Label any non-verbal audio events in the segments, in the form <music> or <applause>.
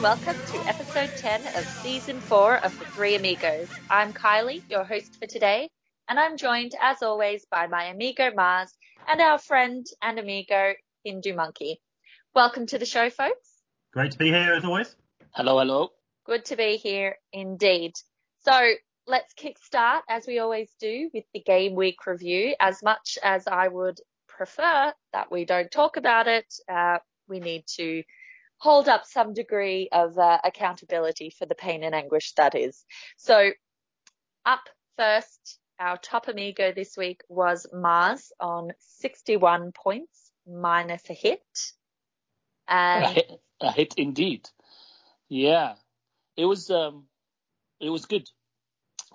and welcome to episode 10 of season 4 of The Three Amigos. I'm Kylie, your host for today, and I'm joined, as always, by my amigo Mars and our friend and amigo Hindu Monkey. Welcome to the show, folks. Great to be here as always. Hello, hello. Good to be here indeed. So let's kickstart, as we always do, with the game week review. As much as I would prefer that we don't talk about it, uh, we need to hold up some degree of uh, accountability for the pain and anguish that is. So, up first, our top amigo this week was Mars on 61 points minus a hit. And a hit, a hit indeed. Yeah, it was um, it was good.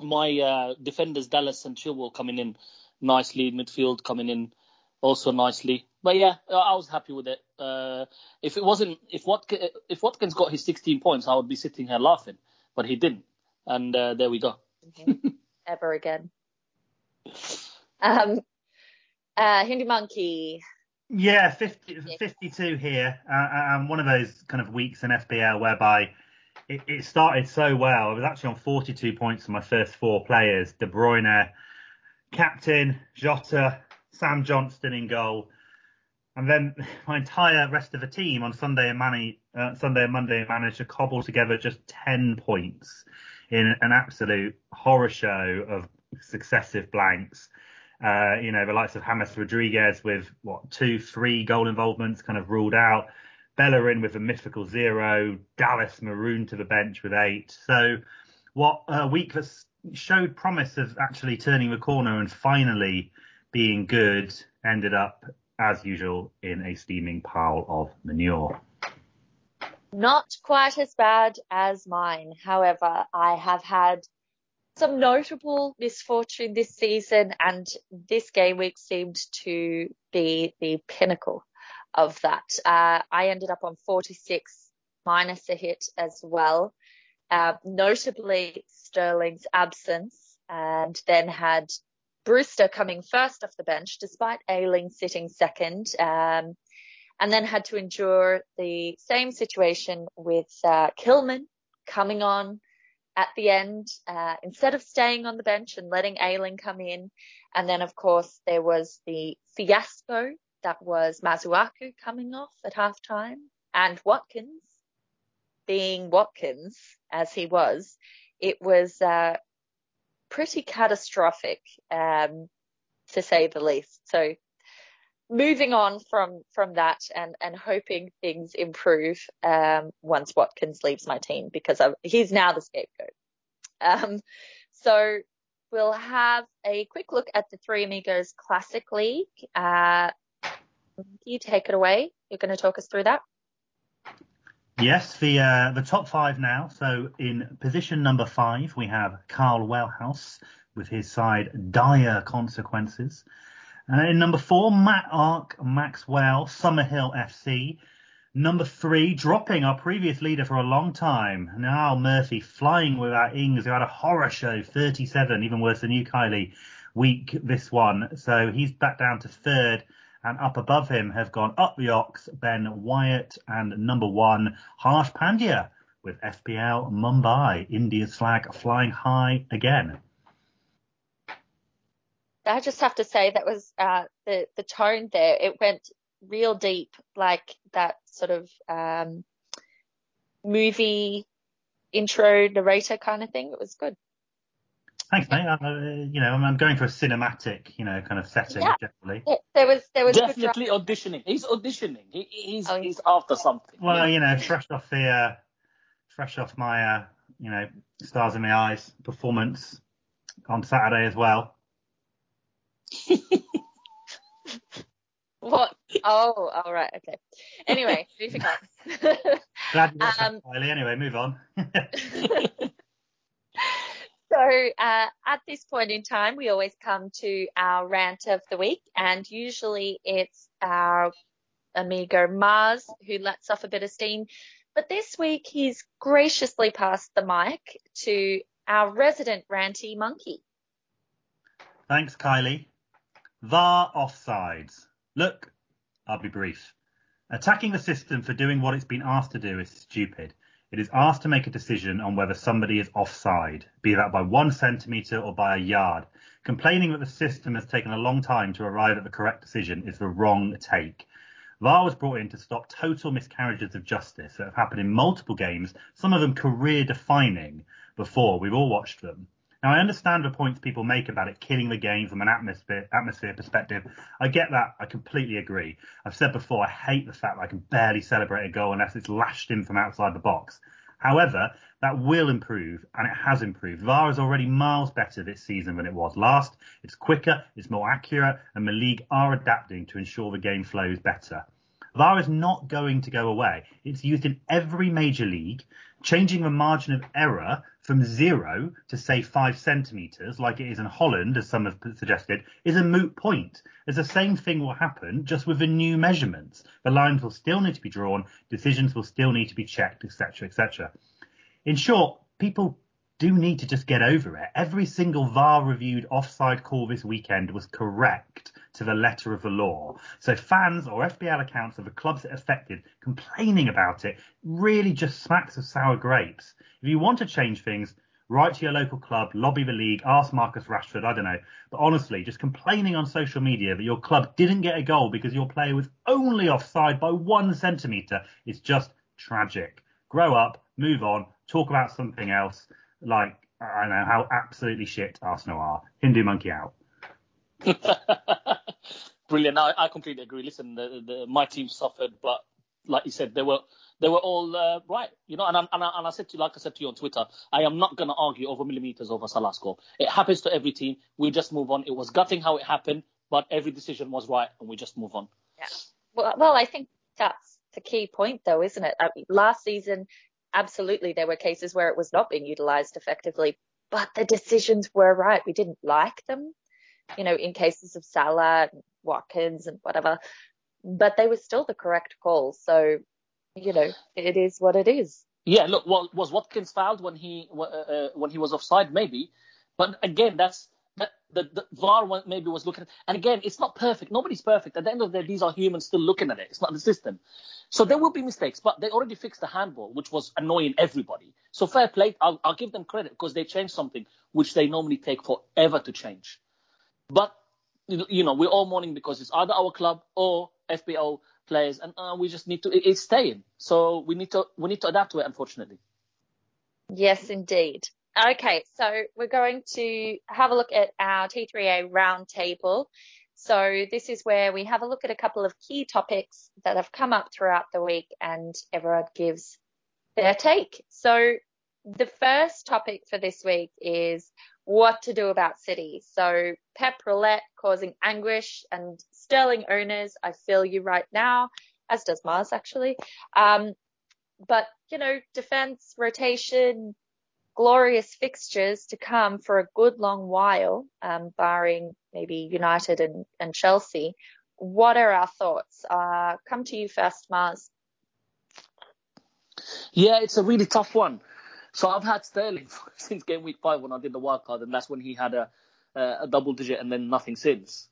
My uh, defenders Dallas and Chilwell coming in nicely, midfield coming in also nicely. But yeah, I was happy with it. Uh, if it wasn't, if Watkins, if Watkins got his 16 points, I would be sitting here laughing, but he didn't, and uh, there we go. Mm-hmm. <laughs> Ever again. Um, uh, Hindu Monkey. Yeah, 50, 52 here, uh, and one of those kind of weeks in FPL whereby it, it, started so well. I was actually on 42 points for my first four players: De Bruyne, captain, Jota, Sam Johnstone in goal, and then <laughs> my entire rest of the team on Sunday and Monday, uh, Sunday and Monday managed to cobble together just 10 points in an absolute horror show of successive blanks. Uh, you know, the likes of James Rodriguez with what two, three goal involvements kind of ruled out. Bellerin with a mythical zero, Dallas marooned to the bench with eight. So, what a week that showed promise of actually turning the corner and finally being good ended up, as usual, in a steaming pile of manure. Not quite as bad as mine. However, I have had some notable misfortune this season, and this game week seemed to be the pinnacle of that. Uh, I ended up on 46 minus a hit as well. Uh, notably Sterling's absence and then had Brewster coming first off the bench, despite Ayling sitting second, um, and then had to endure the same situation with uh, Kilman coming on at the end uh, instead of staying on the bench and letting Ayling come in. And then, of course, there was the fiasco that was Masuaku coming off at halftime and Watkins being Watkins as he was. It was uh, pretty catastrophic, um, to say the least. So moving on from from that and and hoping things improve um, once Watkins leaves my team because I've, he's now the scapegoat. Um, so we'll have a quick look at the Three Amigos Classic League. Uh, you take it away. You're going to talk us through that. Yes, the uh, the top five now. So in position number five, we have Carl Wellhouse with his side Dire Consequences. Uh, in number four, Matt Ark Maxwell Summerhill FC. Number three, dropping our previous leader for a long time, Now Murphy flying without Ings, who had a horror show, 37, even worse than you, Kylie, week this one. So he's back down to third and up above him have gone up the Ox, Ben Wyatt, and number one, Harsh Pandya with FPL Mumbai, India's flag flying high again. I just have to say that was uh, the the tone there. It went real deep, like that sort of um, movie intro narrator kind of thing. It was good. Thanks, mate. Uh, you know, I'm going for a cinematic, you know, kind of setting yeah. generally. There was, there was definitely auditioning. He's auditioning. He, he's, oh, he's after something. Well, you know, fresh off the, uh, fresh off my, uh, you know, stars in my eyes performance on Saturday as well. <laughs> what? Oh, all right, okay. Anyway, moving on. <laughs> Glad you um, Anyway, move on. <laughs> So uh, at this point in time, we always come to our rant of the week, and usually it's our amigo Mars who lets off a bit of steam. But this week, he's graciously passed the mic to our resident ranty monkey. Thanks, Kylie. VAR offsides. Look, I'll be brief. Attacking the system for doing what it's been asked to do is stupid. It is asked to make a decision on whether somebody is offside, be that by one centimetre or by a yard. Complaining that the system has taken a long time to arrive at the correct decision is the wrong take. VAR was brought in to stop total miscarriages of justice that have happened in multiple games, some of them career defining, before. We've all watched them. Now, I understand the points people make about it killing the game from an atmosphere, atmosphere perspective. I get that. I completely agree. I've said before, I hate the fact that I can barely celebrate a goal unless it's lashed in from outside the box. However, that will improve, and it has improved. VAR is already miles better this season than it was last. It's quicker, it's more accurate, and the league are adapting to ensure the game flows better. VAR is not going to go away. It's used in every major league. Changing the margin of error from zero to say five centimetres, like it is in Holland, as some have suggested, is a moot point. As the same thing will happen, just with the new measurements. The lines will still need to be drawn, decisions will still need to be checked, etc., etc. In short, people do need to just get over it. Every single VAR reviewed offside call this weekend was correct to the letter of the law. So fans or FPL accounts of the clubs affected complaining about it really just smacks of sour grapes. If you want to change things, write to your local club, lobby the league, ask Marcus Rashford, I don't know. But honestly, just complaining on social media that your club didn't get a goal because your player was only offside by one centimetre is just tragic. Grow up, move on, talk about something else like I don't know how absolutely shit Arsenal are. Hindu monkey out. <laughs> Brilliant. I, I, completely agree. Listen, the, the, my team suffered, but like you said, they were they were all uh, right. You know, and, I, and, I, and I said to you, like I said to you on Twitter, I am not going to argue over millimeters over Salah's goal. It happens to every team. We just move on. It was gutting how it happened, but every decision was right, and we just move on. Yeah. Well, well, I think that's the key point, though, isn't it? I mean, last season, absolutely there were cases where it was not being utilized effectively, but the decisions were right. We didn't like them, you know, in cases of Salah, and Watkins and whatever, but they were still the correct calls. So, you know, it is what it is. Yeah, look, well, was Watkins fouled when he uh, uh, when he was offside? Maybe, but again, that's the, the VAR maybe was looking at, and again, it's not perfect. Nobody's perfect. At the end of the day, these are humans still looking at it. It's not the system. So there will be mistakes, but they already fixed the handball, which was annoying everybody. So fair play. I'll, I'll give them credit because they changed something which they normally take forever to change. But, you know, we're all mourning because it's either our club or FPL players, and uh, we just need to, it's staying. So we need to, we need to adapt to it, unfortunately. Yes, indeed. Okay, so we're going to have a look at our T3A roundtable. So this is where we have a look at a couple of key topics that have come up throughout the week and everyone gives their take. So the first topic for this week is what to do about City. So Pep roulette causing anguish and Sterling owners, I feel you right now, as does Mars actually. Um, but you know, defense, rotation, glorious fixtures to come for a good long while, um, barring maybe United and, and, Chelsea. What are our thoughts? Uh, come to you first, Mars. Yeah, it's a really tough one. So I've had Sterling <laughs> since game week five when I did the wild card, and that's when he had a, a double digit and then nothing since.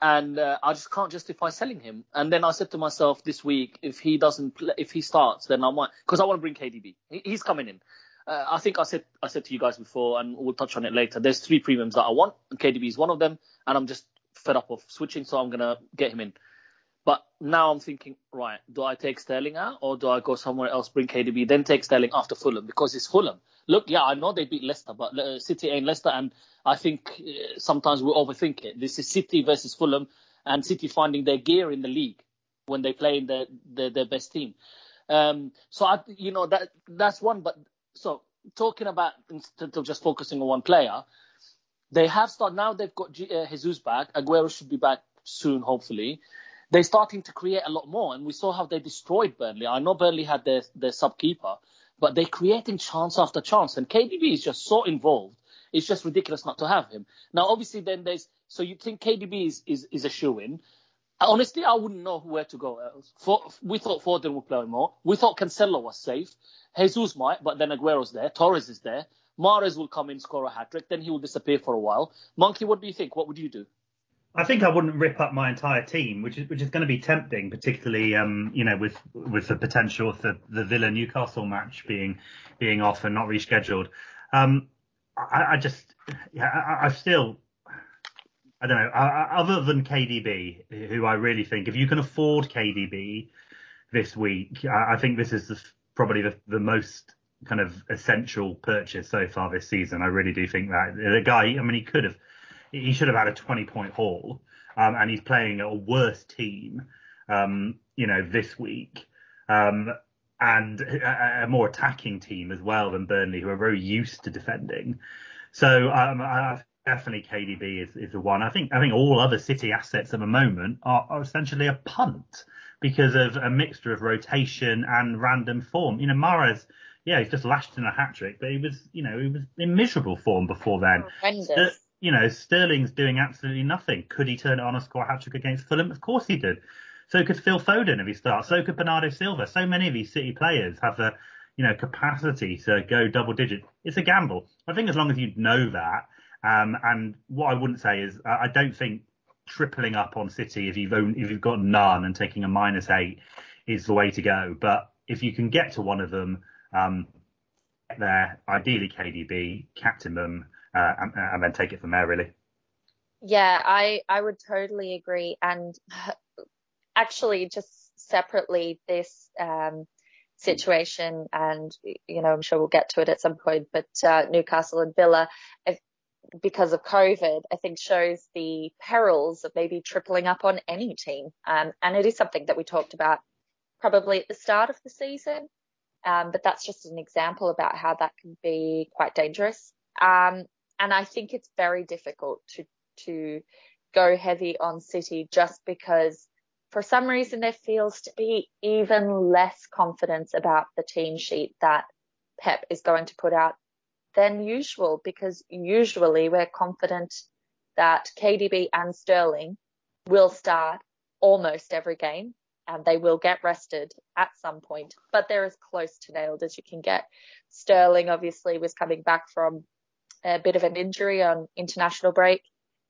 And uh, I just can't justify selling him. And then I said to myself this week, if he doesn't, play, if he starts, then I might, because I want to bring KDB. He's coming in uh, I think I said I said to you guys before, and we'll touch on it later. There's three premiums that I want, and KDB is one of them, and I'm just fed up of switching, so I'm gonna get him in. But now I'm thinking, right, do I take Sterling out or do I go somewhere else, bring KDB, then take Sterling after Fulham because it's Fulham. Look, yeah, I know they beat Leicester, but uh, City ain't Leicester, and I think uh, sometimes we overthink it. This is City versus Fulham, and City finding their gear in the league when they play in their their, their best team. Um, so I, you know, that that's one. But so talking about instead of just focusing on one player, they have started now. They've got G, uh, Jesus back. Aguero should be back soon, hopefully. They're starting to create a lot more, and we saw how they destroyed Burnley. I know Burnley had their their sub keeper, but they're creating chance after chance, and KDB is just so involved. It's just ridiculous not to have him. Now, obviously, then there's so you think KDB is is, is a shoe in. Honestly, I wouldn't know where to go else. For, we thought Foden would play more. We thought Cancelo was safe. Jesus might, but then Aguero's there. Torres is there. Mahrez will come in, score a hat trick. Then he will disappear for a while. Monkey, what do you think? What would you do? I think I wouldn't rip up my entire team, which is which is going to be tempting, particularly um, you know with with the potential of the, the Villa Newcastle match being being off and not rescheduled. Um, I, I, just yeah I, I, still I don't know other than KDB, who I really think if you can afford KDB this week, I, think this is the, probably the, the most kind of essential purchase so far this season. I really do think that the guy. I mean, he could have he should have had a 20 point haul, um, and he's playing a worse team, um, you know, this week, um, and a, a, more attacking team as well than Burnley, who are very used to defending. So um, I, definitely KDB is, is the one. I think I think all other City assets at the moment are, are essentially a punt because of a mixture of rotation and random form. You know, Mahrez yeah, he's just lashed in a hat trick, but he was, you know, he was in miserable form before then. You know, Sterling's doing absolutely nothing. Could he turn it on a score hat trick against Fulham? Of course he did. So could Phil Foden if he starts. So could Bernardo Silva. So many of these City players have the, you know, capacity to go double digit. It's a gamble. I think as long as you know that, um, and what I wouldn't say is I don't think tripling up on City if you've owned, if you've got none and taking a minus eight is the way to go. But if you can get to one of them, um, there, ideally KDB, captain them, uh, and, and then take it from there really. Yeah, I I would totally agree. And <sighs> actually, just separately, this um, situation, and you know, I'm sure we'll get to it at some point. But uh, Newcastle and Villa, if, because of COVID, I think shows the perils of maybe tripling up on any team. Um, and it is something that we talked about probably at the start of the season. Um, but that's just an example about how that can be quite dangerous. Um, and I think it's very difficult to to go heavy on City just because for some reason there feels to be even less confidence about the team sheet that Pep is going to put out than usual because usually we're confident that KDB and Sterling will start almost every game and they will get rested at some point, but they're as close to nailed as you can get. Sterling obviously was coming back from a bit of an injury on international break,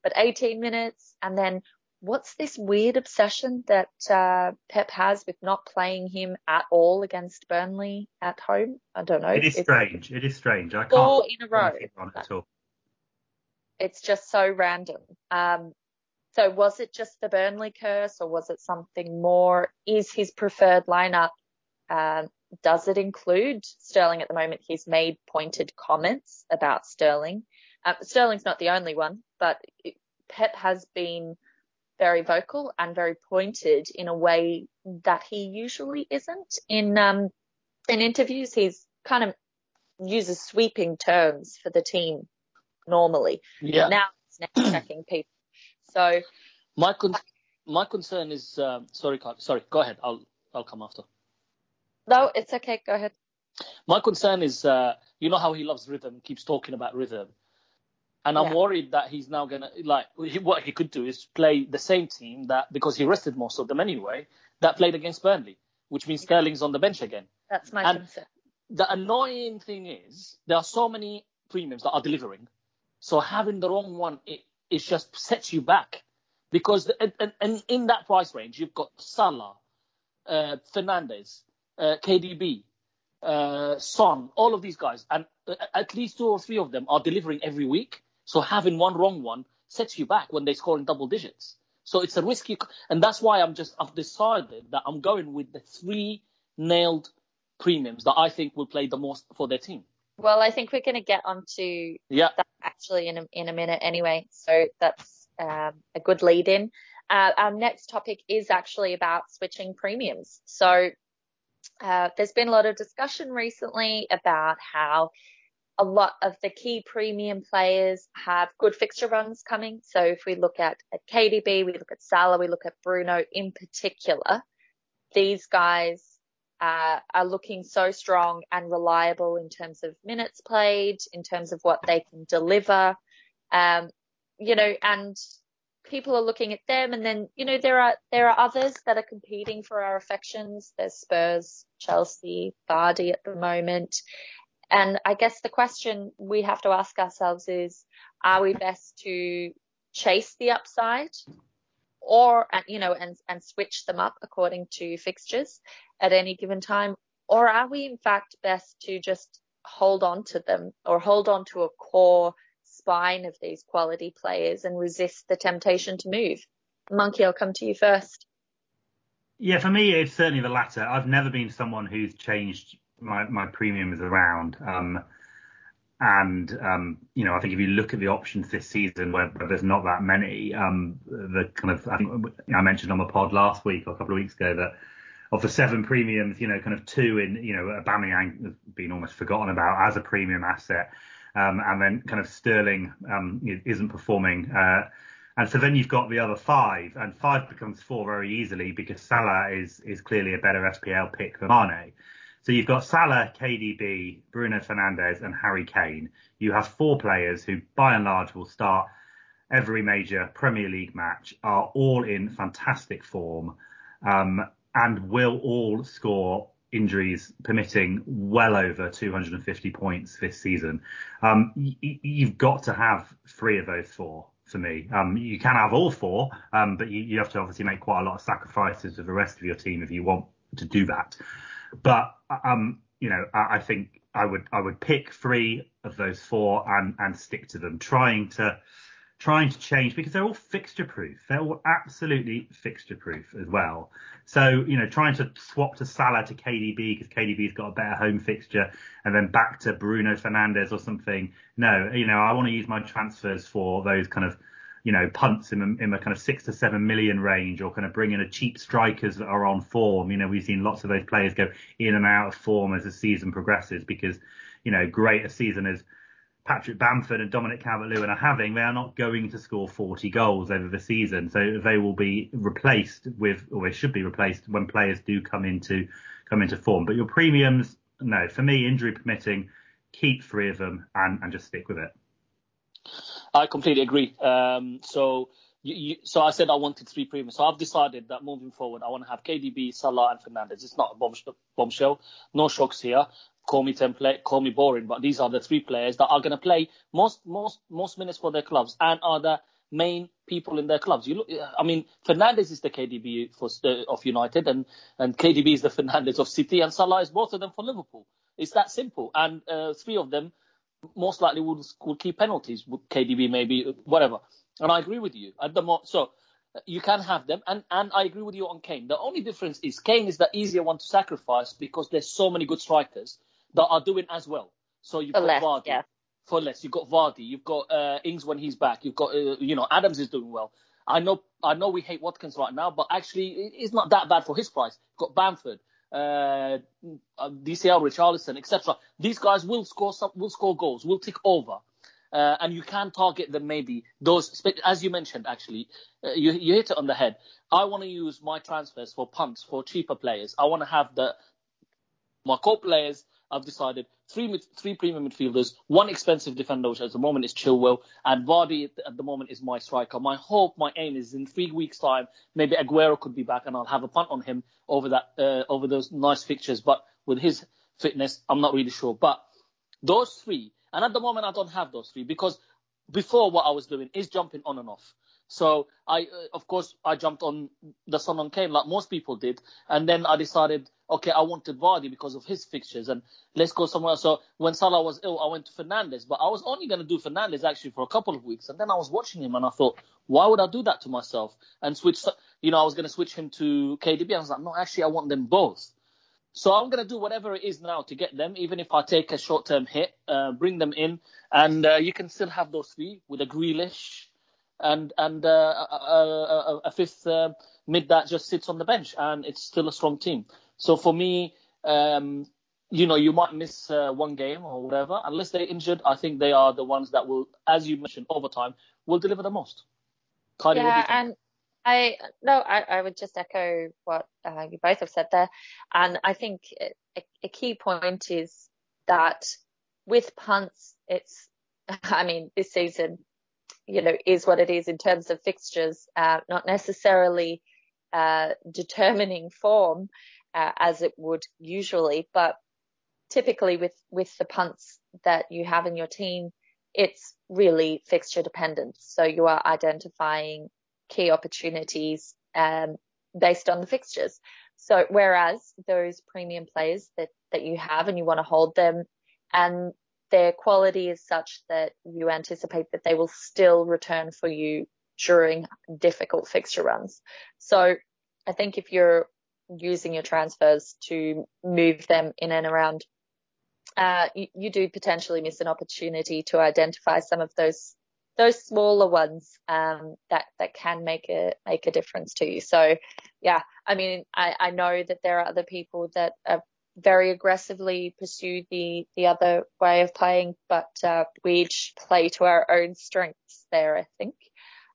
but 18 minutes. And then what's this weird obsession that uh, Pep has with not playing him at all against Burnley at home? I don't know. It is it's strange. It is strange. I can't. Four in a row. On it at all. It's just so random. Um, so was it just the Burnley curse or was it something more? Is his preferred lineup um, does it include Sterling at the moment? He's made pointed comments about Sterling. Um, Sterling's not the only one, but Pep has been very vocal and very pointed in a way that he usually isn't. In um, in interviews, he's kind of uses sweeping terms for the team normally. Yeah. Now it's now <clears throat> checking people. So my con- my concern is uh, sorry, sorry. Go ahead. I'll I'll come after. No, it's okay. Go ahead. My concern is, uh, you know how he loves rhythm, keeps talking about rhythm. And I'm yeah. worried that he's now going to, like, he, what he could do is play the same team that, because he rested most of them anyway, that played against Burnley, which means Sterling's on the bench again. That's my and concern. The annoying thing is, there are so many premiums that are delivering. So having the wrong one, it, it just sets you back. Because and, and in that price range, you've got Salah, uh, Fernandes, uh, KDB, uh, Son, all of these guys, and uh, at least two or three of them are delivering every week. So having one wrong one sets you back when they score in double digits. So it's a risky, and that's why I'm just I've decided that I'm going with the three nailed premiums that I think will play the most for their team. Well, I think we're going to get onto yeah. that actually in a, in a minute anyway. So that's um, a good lead in. Uh, our next topic is actually about switching premiums. So uh, there's been a lot of discussion recently about how a lot of the key premium players have good fixture runs coming. So if we look at, at KDB, we look at Salah, we look at Bruno in particular, these guys uh, are looking so strong and reliable in terms of minutes played, in terms of what they can deliver. Um, you know, and people are looking at them and then, you know, there are, there are others that are competing for our affections. There's Spurs, Chelsea, Vardy at the moment. And I guess the question we have to ask ourselves is, are we best to chase the upside or, you know, and, and switch them up according to fixtures at any given time? Or are we in fact best to just hold on to them or hold on to a core spine of these quality players and resist the temptation to move? Monkey, I'll come to you first. Yeah, for me, it's certainly the latter. I've never been someone who's changed my, my premium is around. Um, and um, you know, I think if you look at the options this season, where, where there's not that many, um, the kind of I think I mentioned on the pod last week or a couple of weeks ago that of the seven premiums, you know, kind of two in, you know, Aubameyang has been almost forgotten about as a premium asset, um, and then kind of Sterling um, isn't performing. Uh, and so then you've got the other five, and five becomes four very easily because Salah is is clearly a better FPL pick than Mane. So you've got Salah, KDB, Bruno Fernandes, and Harry Kane. You have four players who, by and large, will start every major Premier League match, are all in fantastic form, um, and will all score injuries permitting well over 250 points this season. Um, y- you've got to have three of those four for me. Um, you can have all four, um, but you, you, have to obviously make quite a lot of sacrifices with the rest of your team if you want to do that. But um, you know, I, I think I would I would pick three of those four and and stick to them, trying to trying to change because they're all fixture proof. They're all absolutely fixture proof as well. So, you know, trying to swap to Salah to KDB because KDB's got a better home fixture and then back to Bruno Fernandes or something. No, you know, I want to use my transfers for those kind of you know, punts in a, in a kind of six to seven million range or kind of bring in a cheap strikers that are on form. You know, we've seen lots of those players go in and out of form as the season progresses because, you know, great a season as Patrick Bamford and Dominic Calvert-Lewin are having, they are not going to score 40 goals over the season. So they will be replaced with, or they should be replaced when players do come into, come into form. But your premiums, no, for me, injury permitting, keep three of them and, and just stick with it. I completely agree. Um, so, you, you, so I said I wanted three premiums. So I've decided that moving forward, I want to have KDB, Salah, and Fernandes. It's not a bombshell. No shocks here. Call me template, call me boring, but these are the three players that are going to play most most most minutes for their clubs and are the main people in their clubs. You look, I mean, Fernandes is the KDB for, uh, of United, and and KDB is the <laughs> Fernandes of City, and Salah is both of them for Liverpool. It's that simple. And uh, three of them most likely would will keep penalties. KDB maybe whatever. And I agree with you at the mo- so you can have them, and and I agree with you on Kane. The only difference is Kane is the easier one to sacrifice because there's so many good strikers that are doing as well. So you've for got less, Vardy yeah. for less. You've got Vardy. You've got uh, Ings when he's back. You've got uh, you know Adams is doing well. I know I know we hate Watkins right now, but actually it's not that bad for his price. You've got Bamford uh, DCL, Richarlison, etc. These guys will score some, will score goals, will tick over. Uh, and you can target them maybe those as you mentioned actually uh, you, you hit it on the head i want to use my transfers for punts for cheaper players i want to have the my core players I've decided three three premium midfielders, one expensive defender, which at the moment is Chilwell, and Vardy at the moment is my striker. My hope, my aim is in three weeks' time, maybe Aguero could be back, and I'll have a punt on him over that uh, over those nice fixtures. But with his fitness, I'm not really sure. But those three, and at the moment I don't have those three because before what I was doing is jumping on and off. So I, uh, of course, I jumped on the Son on Kane like most people did, and then I decided, okay, I wanted Vardy because of his fixtures, and let's go somewhere. So when Salah was ill, I went to Fernandes, but I was only going to do Fernandes actually for a couple of weeks, and then I was watching him, and I thought, why would I do that to myself and switch? You know, I was going to switch him to KDB. I was like, no, actually, I want them both. So I'm going to do whatever it is now to get them, even if I take a short-term hit, uh, bring them in, and uh, you can still have those three with a Grealish, and and uh, a, a, a, fifth uh, mid that just sits on the bench, and it's still a strong team. So for me, um, you know, you might miss uh, one game or whatever, unless they're injured. I think they are the ones that will, as you mentioned, over time, will deliver the most. Kylie, yeah, and I no, I, I would just echo what uh, you both have said there, and I think a, a key point is that with punts, it's, <laughs> I mean, this season you know, is what it is in terms of fixtures, uh, not necessarily uh, determining form uh, as it would usually, but typically with with the punts that you have in your team, it's really fixture dependent. So you are identifying key opportunities um, based on the fixtures. So whereas those premium players that, that you have and you want to hold them and their quality is such that you anticipate that they will still return for you during difficult fixture runs. So I think if you're using your transfers to move them in and around, uh, you, you, do potentially miss an opportunity to identify some of those those smaller ones um, that that can make a make a difference to you. So, yeah, I mean, I, I know that there are other people that are very aggressively pursue the the other way of playing, but uh, we each play to our own strengths there, I think.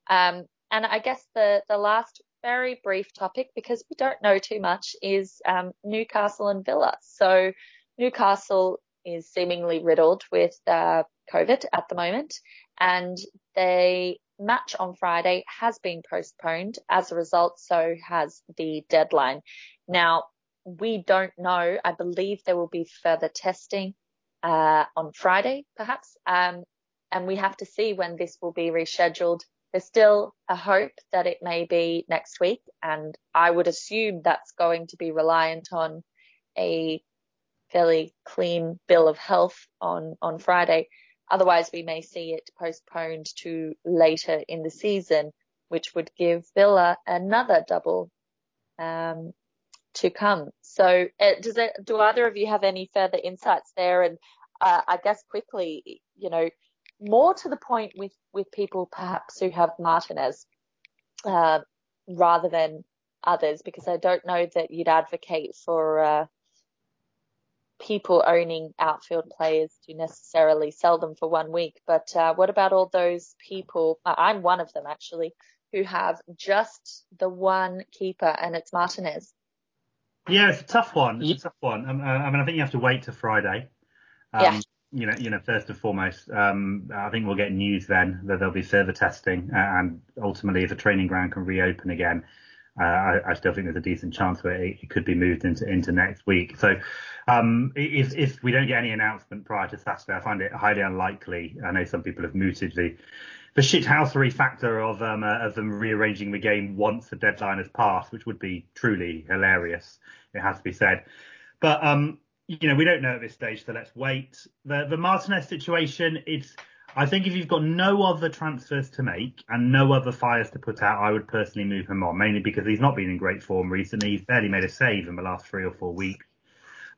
Um, and I guess the the last very brief topic, because we don't know too much, is um, Newcastle and Villa. So Newcastle is seemingly riddled with uh, COVID at the moment, and the match on Friday has been postponed. As a result, so has the deadline. Now, we don't know. I believe there will be further testing uh, on Friday, perhaps, um, and we have to see when this will be rescheduled. There's still a hope that it may be next week, and I would assume that's going to be reliant on a fairly clean bill of health on on Friday. Otherwise, we may see it postponed to later in the season, which would give Villa another double um, to come. So uh, does it, do either of you have any further insights there? And uh, I guess quickly, you know, more to the point with, with people perhaps who have Martinez, uh, rather than others, because I don't know that you'd advocate for, uh, people owning outfield players to necessarily sell them for one week. But, uh, what about all those people? I'm one of them actually who have just the one keeper and it's Martinez. Yeah, it's a tough one. It's a tough one. Um, uh, I mean, I think you have to wait to Friday. Um, yeah. You know, you know, first and foremost, um, I think we'll get news then that there'll be further testing, uh, and ultimately, if a training ground can reopen again, uh, I, I, still think there's a decent chance that it, it, could be moved into into next week. So, um, if if we don't get any announcement prior to Saturday, I find it highly unlikely. I know some people have mooted the the shithousery factor of um, uh, of them rearranging the game once the deadline has passed, which would be truly hilarious. It has to be said, but um, you know we don't know at this stage, so let's wait. The the Martinez situation, it's I think if you've got no other transfers to make and no other fires to put out, I would personally move him on, mainly because he's not been in great form recently. He's barely made a save in the last three or four weeks.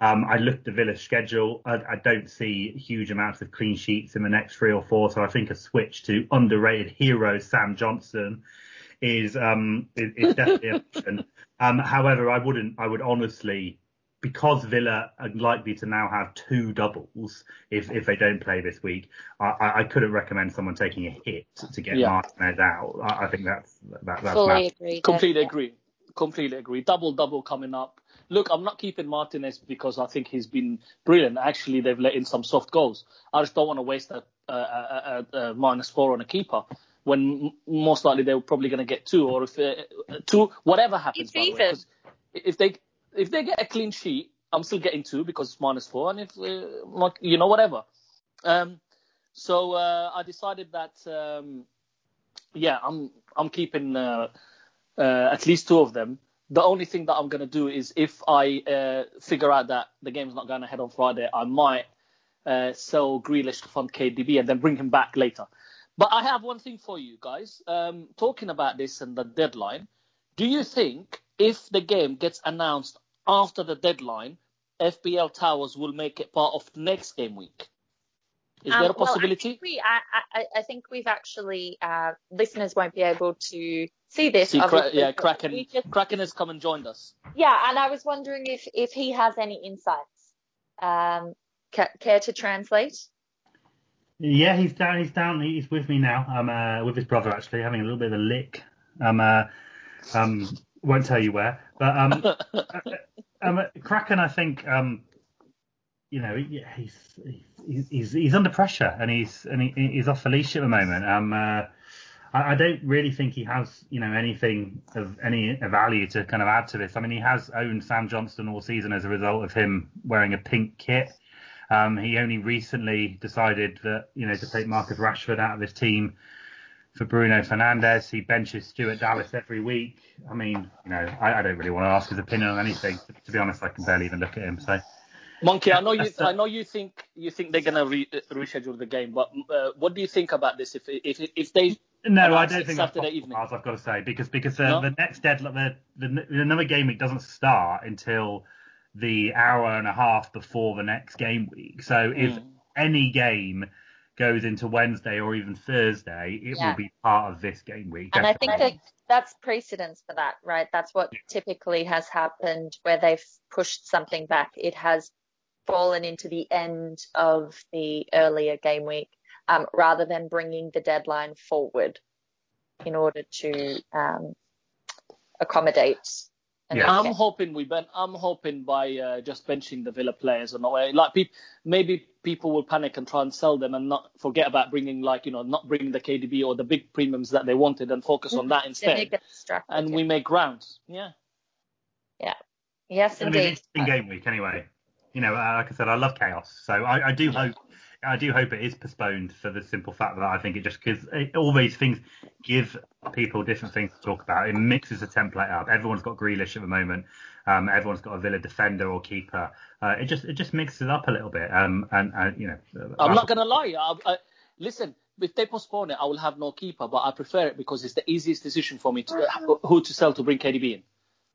Um, I looked at Villa's schedule. I, I, don't see huge amounts of clean sheets in the next three or four, so I think a switch to underrated hero Sam Johnstone is um, is, is definitely an option. <laughs> Um, however, I wouldn't. I would honestly, because Villa are likely to now have two doubles if if they don't play this week, I, I couldn't recommend someone taking a hit to get yeah. Martinez out. I, I think that's that, that's fully agree. Completely agree. Completely agree. Double double coming up look, I'm not keeping Martinez because I think he's been brilliant. Actually, they've let in some soft goals. I just don't want to waste a, a, a, a minus four on a keeper when most likely they're probably going to get two, or if uh, two, whatever happens. By the way, if they if they get a clean sheet, I'm still getting two because it's minus four, and if uh, you know whatever. Um, so uh, I decided that um, yeah, I'm I'm keeping uh, uh, at least two of them the only thing that I'm going to do is if I uh, figure out that the game's not going ahead on Friday, I might uh, sell Grealish to fund KDB and then bring him back later. But I have one thing for you guys. Um, talking about this and the deadline, do you think if the game gets announced after the deadline, FPL Towers will make it part of next game week? Is um, there a possibility? Well, I, think we, I, I, I think we've actually uh, listeners won't be able to see this. See, Cra- yeah, Kraken, just, Kraken has come and joined us. Yeah, and I was wondering if if he has any insights. Um, care to translate? Yeah, he's down. He's down. He's with me now. I'm uh, with his brother actually, having a little bit of a lick. Um, uh, um, won't tell you where, but um, <laughs> uh, um, Kraken, I think, um, you know, he's he's he's, he's under pressure and he's and he, he's off the leash at the moment. Um, uh, I, I, don't really think he has, you know, anything of any value to kind of add to this. I mean, he has owned Sam Johnstone all season as a result of him wearing a pink kit. Um, he only recently decided that you know to take Marcus Rashford out of his team for Bruno Fernandes. He benches Stuart Dallas every week. I mean, you know, I, I don't really want to ask his opinion on anything. To, to, be honest, I can barely even look at him. So, Monkey, I know you. <laughs> I know you think you think they're gonna re, reschedule the game, but uh, what do you think about this? If if if they no, I don't think Saturday that's evening. I've got to say because because uh, no? the next deadline, the, the another game week doesn't start until the hour and a half before the next game week. So if mm. any game goes into Wednesday or even Thursday, it yeah. will be part of this game week. And definitely. I think that that's precedence for that, right? That's what yeah. typically has happened where they've pushed something back. It has fallen into the end of the earlier game week um, rather than bringing the deadline forward in order to um, accommodate yeah. I'm hoping we ben. I'm hoping by uh, just benching the Villa players or not. Like pe- maybe people will panic and try and sell them and not forget about bringing like you know not bringing the KDB or the big premiums that they wanted and focus on that instead. And we make grounds. Yeah. Yeah. Yes, it's indeed. It's an interesting game week anyway. You know, uh, like I said, I love chaos, so I, I do hope I do hope it is postponed for the simple fact that I think it just because all these things give people different things to talk about. It mixes the template up. Everyone's got Grealish at the moment. Um, everyone's got a Villa defender or keeper. Uh, it just it just mixes it up a little bit. Um, and, and you know, I'm not gonna lie. I, I, listen, if they postpone it, I will have no keeper, but I prefer it because it's the easiest decision for me to uh, who to sell to bring KDB in.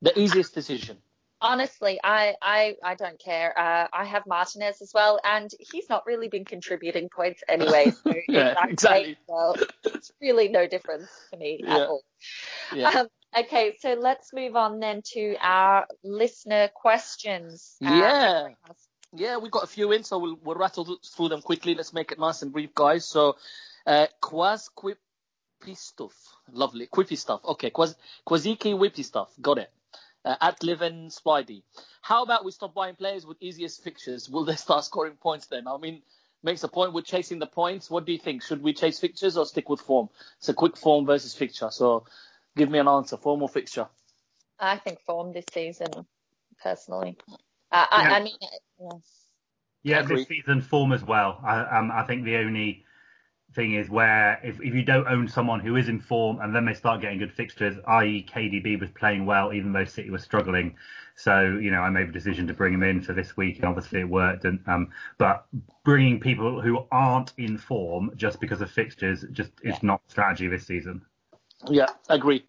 The easiest decision honestly, I, I, I don't care. Uh, I have Martinez as well, and he's not really been contributing points anyway. <laughs> So yeah, exactly. Well, it's really no difference to me yeah. at all. Yeah. Um, okay, so let's move on then to our listener questions. Uh, yeah. Yeah, we've got a few in, so we'll, we'll rattle through them quickly. Let's make it nice and brief, guys. So, uh, Quaz Quippy stuff. Lovely. Quippy stuff. Okay. Quaz, Quaziki Whippy stuff. Got it uh, at Livin Spidey. How about we stop buying players with easiest fixtures? Will they start scoring points then? I mean, makes a point with chasing the points. What do you think? Should we chase fixtures or stick with form? It's a quick form versus fixture. So give me an answer, form or fixture? I think form this season, personally. Uh, I, yeah. I, mean, yes. Yeah, this season form as well. I, um, I think the only thing is where if, if you don't own someone who is in form and then they start getting good fixtures, i.e. KDB was playing well even though City was struggling. So, you know, I made the decision to bring him in for this week and obviously it worked. And, um, but bringing people who aren't in form just because of fixtures just is not strategy this season. Yeah, agree.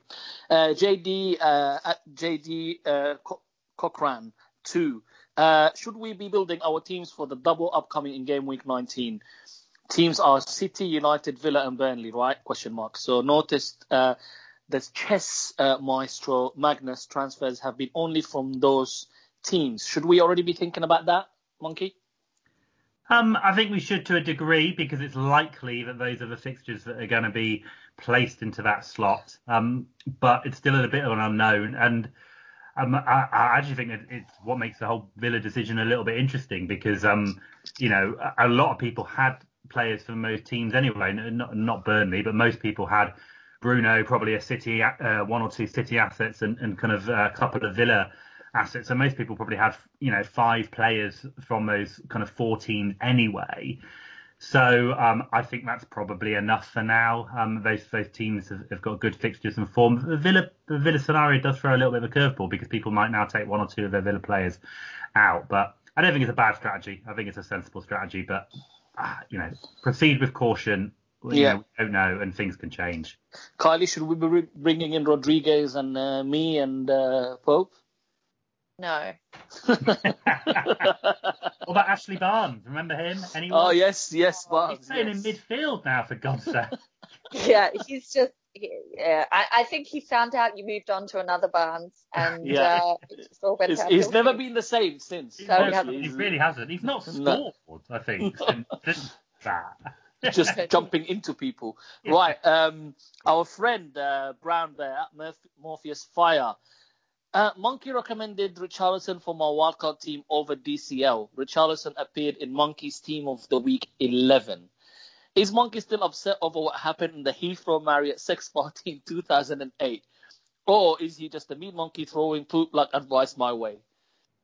Uh, JD, uh, JD, uh, Cochran, two. Uh, should we be building our teams for the double upcoming in game week 19? Teams are City, United, Villa, and Burnley, right? Question mark. So noticed uh, the chess uh, maestro Magnus transfers have been only from those teams. Should we already be thinking about that, Monkey? Um, I think we should to a degree because it's likely that those are the fixtures that are going to be placed into that slot. Um, but it's still a bit of an unknown, and um, I, I, actually think that it's what makes the whole Villa decision a little bit interesting because, um, you know, a, a lot of people had players for most teams anyway. Not, not Burnley, but most people had Bruno, probably a City, uh, one or two City assets, and, and kind of a couple of Villa assets. So most people probably had, you know, five players from those kind of four teams anyway. So um, I think that's probably enough for now. Um, those those teams have, have, got good fixtures and form. The Villa the Villa scenario does throw a little bit of a curveball because people might now take one or two of their Villa players out. But I don't think it's a bad strategy. I think it's a sensible strategy. But you know, proceed with caution. yeah, know, we don't know, and things can change. Kylie, should we be bringing in Rodriguez and uh, Mee and uh, Pope? No. <laughs> what about Ashley Barnes? Remember him? Anyone? Oh yes, yes, Barnes. He's playing yes. in midfield now, for God's sake. <laughs> yeah, he's just. Yeah, I, I, think he found out you moved on to another Barnes, and yeah. uh, he's, he's never been the same since. So he, he, really hasn't. He's not scored, no. I think, <laughs> since that. just jumping into people. Yeah. Right. Um, our friend uh, Brown there at Morpheus Fire uh, Monkey recommended Richarlison for my wildcard team over DCL. Richarlison appeared in Monkey's team of the week 11. Is Monkey still upset over what happened in the Heathrow Marriott sex party in 2008? Or is he just a mean monkey throwing poop like advice my way?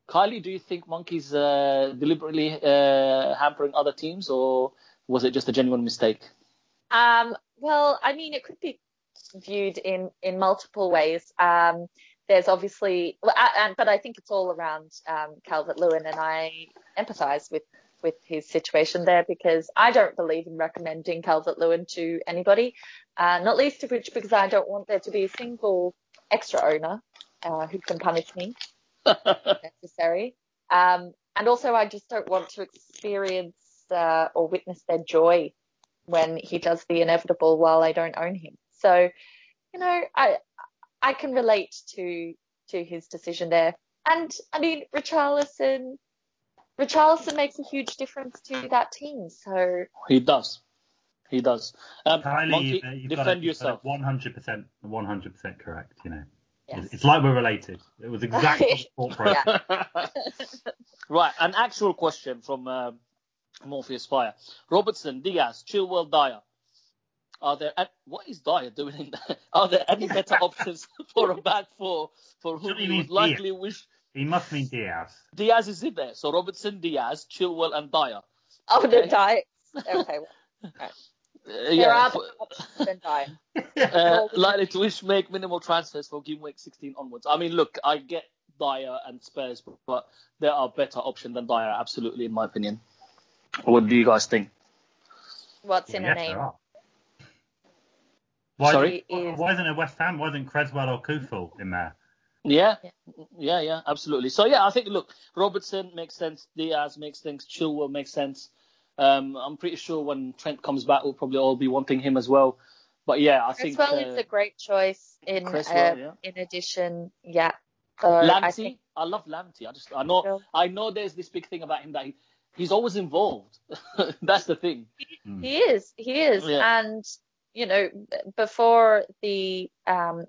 Kylie, do you think Monkey's uh, deliberately uh, hampering other teams, or was it just a genuine mistake? Um, well, I mean, it could be viewed in in multiple ways. Um, there's obviously, and, but I think it's all around um, Calvert Lewin, and I empathise with with his situation there because I don't believe in recommending Calvert Lewin to anybody, uh, not least of which because I don't want there to be a single extra owner uh, who can punish me if <laughs> necessary. Um, and also, I just don't want to experience uh, or witness their joy when he does the inevitable while I don't own him. So, you know, I I can relate to to his decision there. And I mean, Richarlison, Richarlison makes a huge difference to that team. So he does, he does. Um, Kylie, Monkey, you've, you've defend got yourself. One hundred percent, one hundred percent correct. You know, yes. it's, it's like we're related. It was exactly <laughs> the thought process. Yeah. <laughs> right, an actual question from uh, Morpheus Fire. Robertson, Diaz, Chilwell, Dier. Are there what is Dier doing in there? <laughs> Are there any better options for a back four for whom you he would means likely wish He must mean Diaz. Diaz is in there? So Robertson, Diaz, Chilwell, and Dier. Oh, Okay. the diet. Okay, well, Uh, <laughs> there yeah, are for- better than diet. uh, likely to wish make minimal transfers for game week 16 onwards. I mean, look, I get Dier and Spurs, but there are better options than Dier, absolutely, in my opinion. What do you guys think? What's in yes, a name? Why, Sorry? He is- Why isn't it West Ham? Why isn't Cresswell or Coufal in there? Yeah, Yeah. yeah, yeah, absolutely. So yeah, I think look, Robertson makes sense, Diaz makes sense, Chilwell makes sense. Um, I'm pretty sure when Trent comes back, we'll probably all be wanting him as well. But yeah, I think Cresswell uh, is a great choice in Cresswell, uh, yeah. in addition. Yeah. So I Lamptey. think I, love Lamptey. I just I know Sure. I know there's this big thing about him that he, he's always involved. <laughs> That's the thing. he is. He is. Yeah. And you know, before the um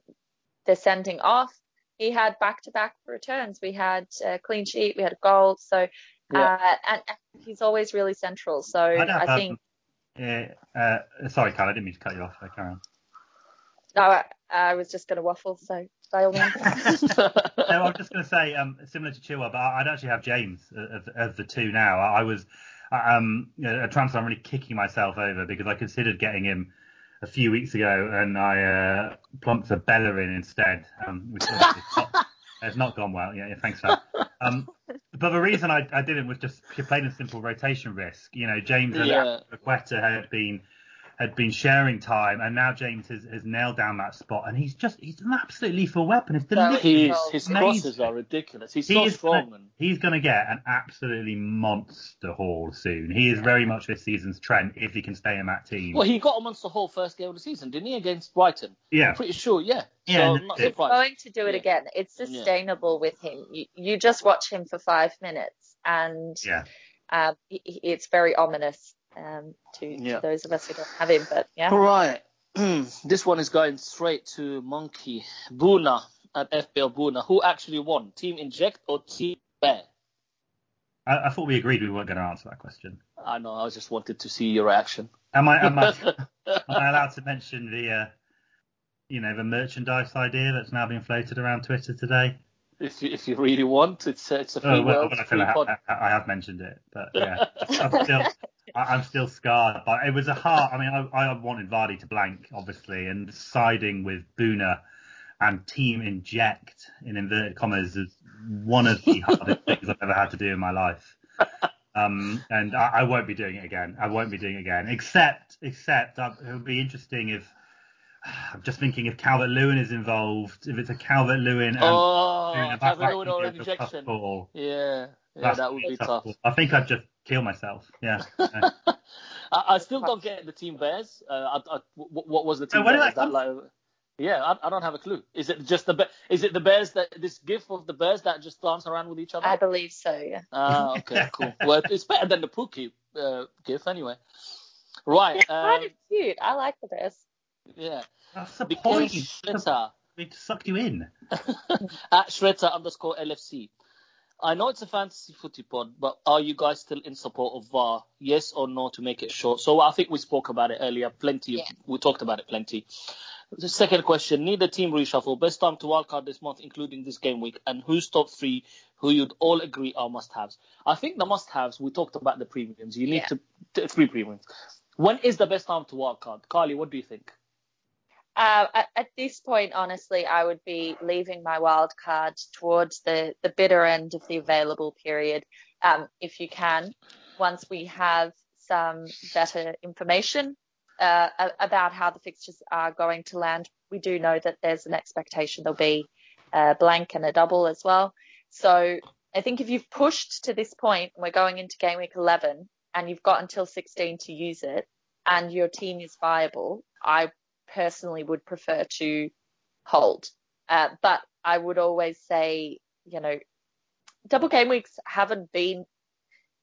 the sending off, he had back to back returns. We had a clean sheet. We had a goal. So. Yeah. Uh, and and he's always really central. So I'd I think um, yeah, uh, sorry, Carl, I didn't mean to cut you off. Carry on. no, I, I was just going to waffle. So by all means. <laughs> no, I'm just going <laughs> to say, um, similar to Chilwell, but I- I'd actually have James of, of the two now. I, I was, um, a transfer I'm really kicking myself over because I considered getting him a few weeks ago and I uh, plumped a Bellerin instead, um, which has <laughs> not, has not gone well. Yeah, yeah thanks for that. Um, but the reason I, I didn't was just plain and simple rotation risk. You know, James and Yeah. Had been had been sharing time, and now James has, has nailed down that spot, and he's just he's an absolute lethal weapon. It's Well, deliberate. He's, Oh, his amazing. crosses are ridiculous. He's He so is strong. gonna- And, He's going to get an absolutely monster haul soon. He is very much this season's Trent if he can stay in that team. well, he got a monster haul first game of the season, didn't he, against Brighton? yeah, I'm pretty sure, yeah. Yeah, so I'm not it- surprised. going to do it Yeah. again. It's Yeah. sustainable with him. You, you just watch him for five minutes, and yeah. um, he- he- it's very ominous um, to, Yeah. to those of us who don't have him. But yeah, All right. <clears throat> this one is going straight to Monkey Buna at FPL Buna. Who actually won? Team Inject or Team Bear? I, I thought we agreed we weren't going to answer that question. I know. I just wanted to see your reaction. Am I am I, <laughs> am I allowed to mention the uh, you know the merchandise idea that's now being floated around Twitter today? if you, if you really want, it's a, it's a free Oh, well, world, well, I, free feel I, pod. I, I have mentioned it, but yeah, <laughs> I'm still I, I'm still scarred. But it was a hard. I mean, I, I wanted Vardy to blank, obviously, and siding with Buna and Team Inject in inverted commas is one of the hardest <laughs> things I've ever had to do in my life. Um, and I, I won't be doing it again. I won't be doing it again, except except uh, it would be interesting if. <sighs> I'm just thinking if Calvert Lewin is involved, if it's a Calvert Lewin and Oh, Calvert Lewin or a an tough injection. Yeah, yeah, that would be tough. I think I'd just kill myself. Yeah. <laughs> I, I still don't get the Team Bears. Uh, I, I, what, what was the Team where did Bears? that like, yeah, I, I don't have a clue. Is it just the Be- is it the Bears that this gif of the Bears that just dance around with each other? I believe so. Yeah. Ah, okay, <laughs> cool. Well, it's better than the Pookie uh, gif anyway. Right. It's kind Um, of cute. I like the Bears. yeah. That's the Because point. Shredder It sucked you in. <laughs> at Shredder underscore LFC. I know it's a fantasy footy pod, but are you guys still in support of VAR? Yes or no to make it short? So I think we spoke about it earlier. Plenty. Yeah. We talked about it plenty. The second question: Need a team reshuffle. Best time to wildcard this month, including this game week, and who's top three who you'd all agree are must-haves? I think the must-haves. We talked about the premiums. You need yeah. to three premiums. When is the best time to wildcard? Carly, what do you think? Uh, at, at, this point, honestly, I would be leaving my wild card towards the, the bitter end of the available period, um, if you can. Once we have some better information uh, about how the fixtures are going to land, we do know that there's an expectation there'll be a blank and a double as well. So I think if you've pushed to this point, and we're going into game week 11, and you've got until 16 to use it, and your team is viable, I personally would prefer to hold. Uh, but I would always say, you know, double game weeks haven't been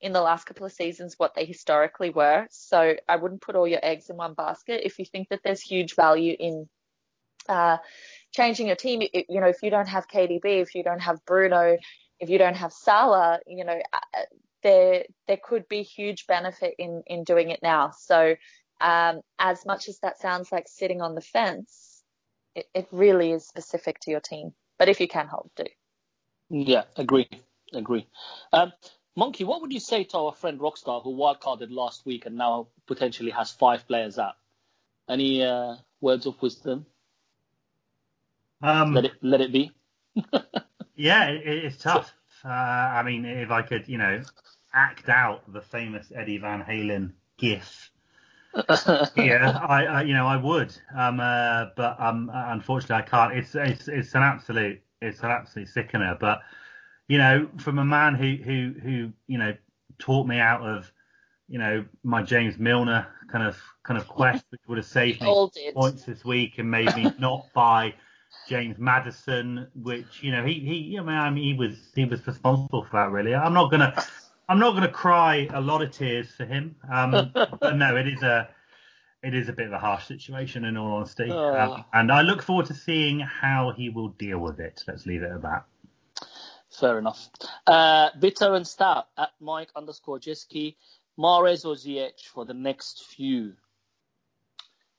in the last couple of seasons what they historically were. So I wouldn't put all your eggs in one basket. If you think that there's huge value in uh, changing your team, it, you know, if you don't have KDB, if you don't have Bruno, if you don't have Salah, you know, uh, there there could be huge benefit in in doing it now. So um, as much as that sounds like sitting on the fence, it, it really is specific to your team. But if you can hold, do. Yeah, agree, agree. Um, Monkey, what would you say to our friend Rockstar who wildcarded last week and now potentially has five players out? Any uh, words of wisdom? Um, let it let it be. <laughs> yeah, it, it's tough. Uh, I mean, if I could, you know, act out the famous Eddie Van Halen gif yeah, I, I, you know I would, um, uh, but um, unfortunately I can't. It's it's it's an absolute it's an absolute sickener. But you know, from a man who who who you know taught me out of you know my James Milner kind of kind of quest, which would have saved me points this week and made me <laughs> not buy James Maddison, which you know he he you know, I mean, he was he was responsible for that really. I'm not gonna I'm not going to cry a lot of tears for him. Um, <laughs> but no, it is a it is a bit of a harsh situation in all honesty, oh. um, and I look forward to seeing how he will deal with it. Let's leave it at that. Fair enough. Uh, bitter and stout at Mike underscore Jiski, Mahrez or Ziyech for the next few.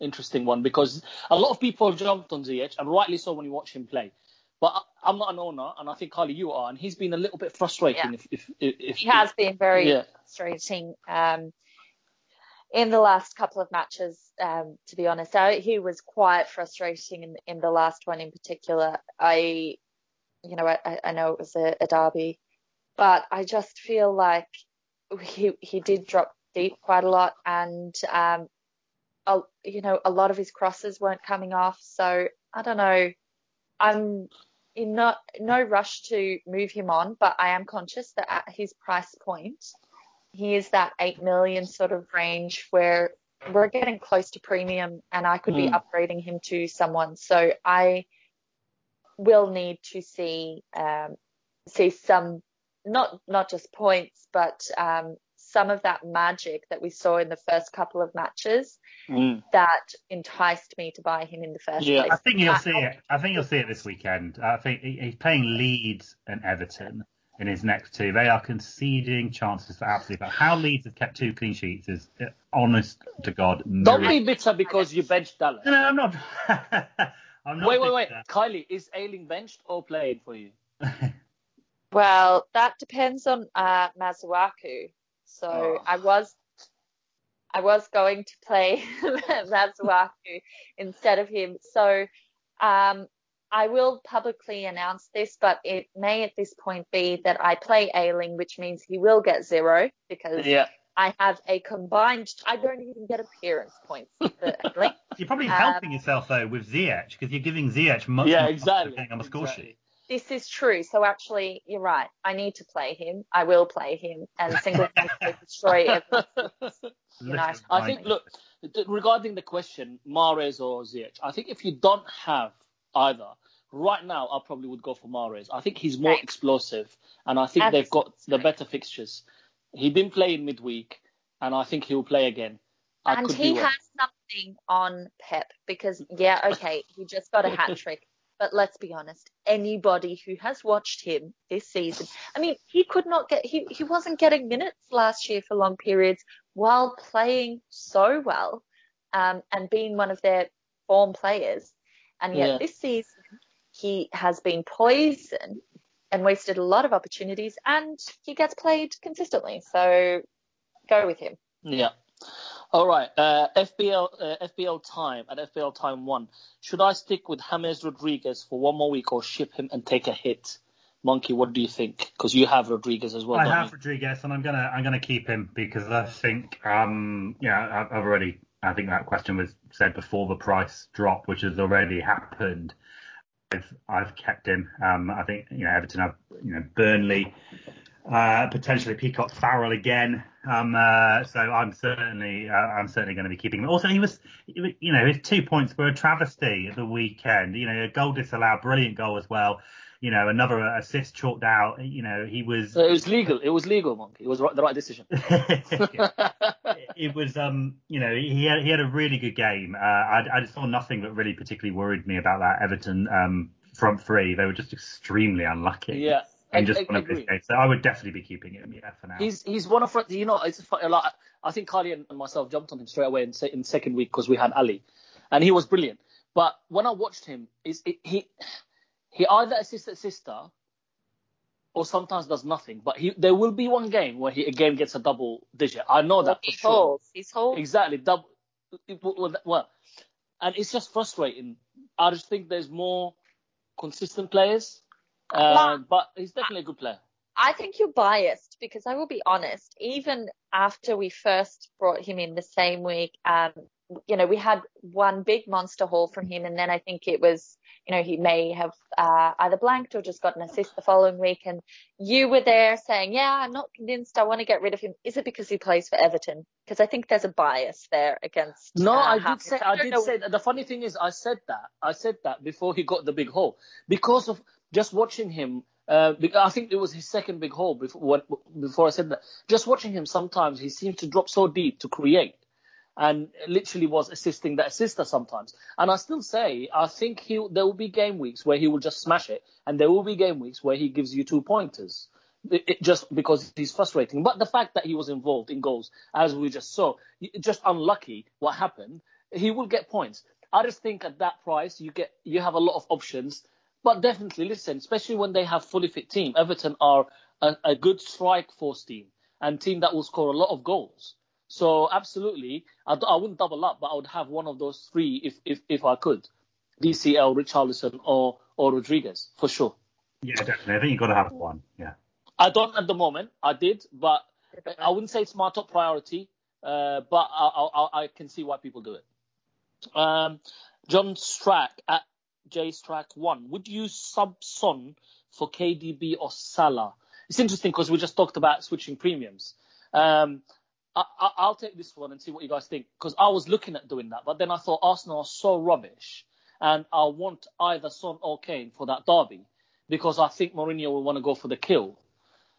Interesting one because a lot of people jumped on Ziyech, and rightly so when you watch him play. But I'm not an owner, and I think Carly, you are, and he's been a little bit frustrating. Yeah. If, if, if, he has been very yeah. frustrating um, in the last couple of matches. Um, to be honest, I, he was quite frustrating in, in the last one in particular. I, you know, I, I know it was a, a derby, but I just feel like he he did drop deep quite a lot, and um, a, you know, a lot of his crosses weren't coming off. So I don't know. I'm in no, no rush to move him on, but I am conscious that at his price point, he is that 8 million sort of range where we're getting close to premium and I could mm. be hmm. upgrading him to someone. So I will need to see, um, see some, not, not just points, but, um, some of that magic that we saw in the first couple of matches mm. that enticed me to buy him in the first yeah. place. I think you'll see it. I think you'll see it this weekend. I think he's playing Leeds and Everton in his next two. They are conceding chances for absolutely. But how Leeds have kept two clean sheets is, uh, honest to God. Don't be bitter because you benched Dallas. No, no I'm not. <laughs> I'm not wait, wait, wait. Kylie, is Ayling benched or playing for you? <laughs> well, that depends on uh, Masuaku. So oh. I was I was going to play <laughs> Masuaku instead of him. So um, I will publicly announce this, but it may at this point be that I play Ayling, which means he will get zero because yeah. I have a combined. I don't even get appearance points for <laughs> Ayling. You're probably helping um, yourself though with Ziyech because you're giving Ziyech much yeah, more exactly, on the score exactly. sheet this is true. So actually, you're right. I need to play him. I will play him and single-handedly <laughs> destroy everything. <laughs> You know, I think. Look, regarding the question, Mahrez or Ziyech, I think if you don't have either, right now I probably would go for Mahrez. I think he's more right. explosive, and I think That's they've got the better fixtures. He didn't play in midweek, and I think he'll play again. I and he has something on Pep because yeah, okay, he just got a hat trick. But let's be honest, anybody who has watched him this season, I mean, he could not get, he, he wasn't getting minutes last year for long periods while playing so well um, and being one of their form players. And yet Yeah. this season, he has been poisoned and wasted a lot of opportunities and he gets played consistently. So go with him. Yeah. All right. Uh, FPL uh, FPL time at FPL time one. Should I stick with James Rodriguez for one more week or ship him and take a hit? Monkey, what do you think? Because you have Rodriguez as well. I have you? Rodriguez, and I'm gonna I'm gonna keep him because I think um yeah I've, I've already I think that question was said before the price drop, which has already happened. I've I've kept him. Um, I think you know Everton have you know Burnley, uh, potentially Peacock Farrell again. Um, uh, so I'm certainly uh, I'm certainly going to be keeping him. Also, he was you know his two points were a travesty at the weekend. You know a goal disallowed, brilliant goal as well. You know another assist chalked out. You know he was. Uh, It was legal. It was legal, Monkey. It was right, the right decision. <laughs> it was um you know he had he had a really good game. Uh, I I saw nothing that really particularly worried me about that Everton um front three. They were just extremely unlucky. yeah. I, And just I- one I of his agree. games. So I would definitely be keeping him, yeah, for now. He's he's one of you know it's fu- like I think Carly and myself jumped on him straight away in, se- in second week because we had Ali, and he was brilliant. But when I watched him, is it, he he either assists at sister, or sometimes does nothing. But he there will be one game where he again gets a double digit. I know that for He sure. holds. He's holding. Exactly double. Well, well, and it's just frustrating. I just think there's more consistent players, uh, but he's definitely a good player. I think you're biased because I will be honest, even after we first brought him in the same week, um, you know, we had one big monster haul from him and then I think it was, you know, he may have uh, either blanked or just got an assist the following week and you were there saying, yeah, I'm not convinced I want to get rid of him. Is it because he plays for Everton? Because I think there's a bias there against. No, uh, I did say I don't did know- say that. The funny thing is, I said that I said that before he got the big hole because of just watching him. Uh, I think it was his second big hole before before I said that. Just watching him, sometimes he seems to drop so deep to create, and literally was assisting the assister sometimes. And I still say I think he there will be game weeks where he will just smash it, and there will be game weeks where he gives you two pointers. It- just because he's frustrating. But the fact that he was involved in goals, as we just saw, just unlucky what happened, he will get points. I just think at that price you get you have a lot of options. But definitely listen, especially when they have fully fit team. Everton are a, a good strike force team and team that will score a lot of goals. So absolutely, I wouldn't double up, but I would have one of those three if if, if I could. DCL, Richarlison, or or Rodriguez for sure. yeah, definitely. I think you've got to have one. Yeah. I don't at the moment. I did, but I wouldn't say it's my top priority. Uh, but I, I, I- I can see why people do it. Um, John Strack at J Strack one. Would you sub Son for KDB or Salah? It's interesting because we just talked about switching premiums. Um, I, I, I'll take this one and see what you guys think because I was looking at doing that, but then I thought Arsenal are so rubbish, and I want either Son or Kane for that derby because I think Mourinho will want to go for the kill.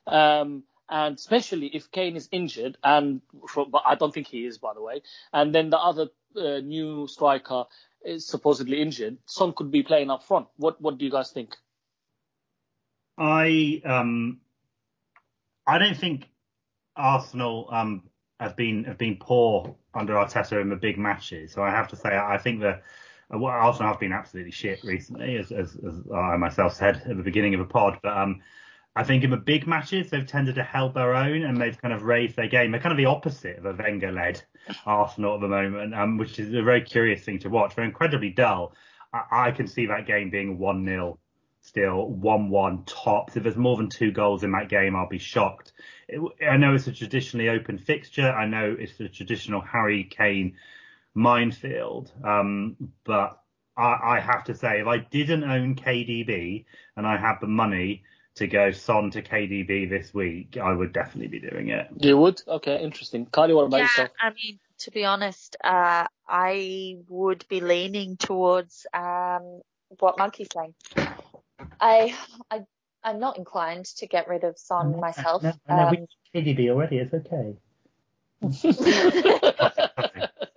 Um, and especially if Kane is injured, and but I don't think he is, by the way. And then the other uh, new striker is supposedly injured. Son could be playing up front. What What do you guys think? I um I don't think Arsenal um have been have been poor under Arteta in the big matches. So I have to say I think that uh, well, Arsenal have been absolutely shit recently, as, as as I myself said at the beginning of the pod. But um I think in the big matches they've tended to hold their own and they've kind of raised their game. They're kind of the opposite of a Wenger-led Arsenal at the moment, um, which is a very curious thing to watch. They're incredibly dull. I, I can see that game being one 0 still 1-1 tops. If there's more than two goals in that game, I'll be shocked. It, I know it's a traditionally open fixture. I know it's a traditional Harry Kane minefield. Um, but I, I have to say, if I didn't own KDB and I had the money to go Son to KDB this week, I would definitely be doing it. You would? Okay, interesting. Carly, what about yeah, yourself? I mean, to be honest, uh, I would be leaning towards um, what Monkey's saying. I, I, I'm not inclined to get rid of Son myself. No, no, Um, we KDB already. It's okay.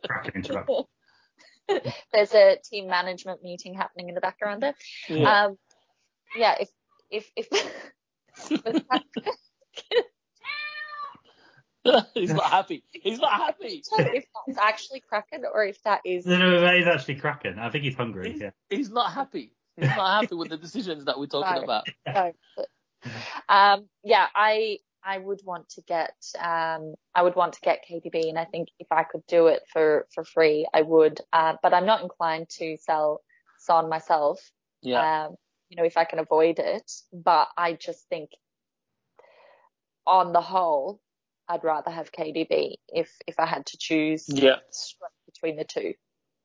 Cracking <laughs> interrupt. there's a team management meeting happening in the background there. Yeah. Um, yeah, if if if <laughs> <laughs> <laughs> he's not happy. He's not happy. if that's actually Kraken or if that is. No, no, that is actually Kraken. I think he's hungry. He's, yeah. he's not happy. He's not happy with the decisions that we're talking No. about. No. but- Um, yeah, I I would want to get um I would want to get KDB, and I think if I could do it for for free, I would. Uh, but I'm not inclined to sell Son myself. Yeah. Um, you know, if I can avoid it. But I just think, on the whole, I'd rather have KDB if if I had to choose yeah. between the two.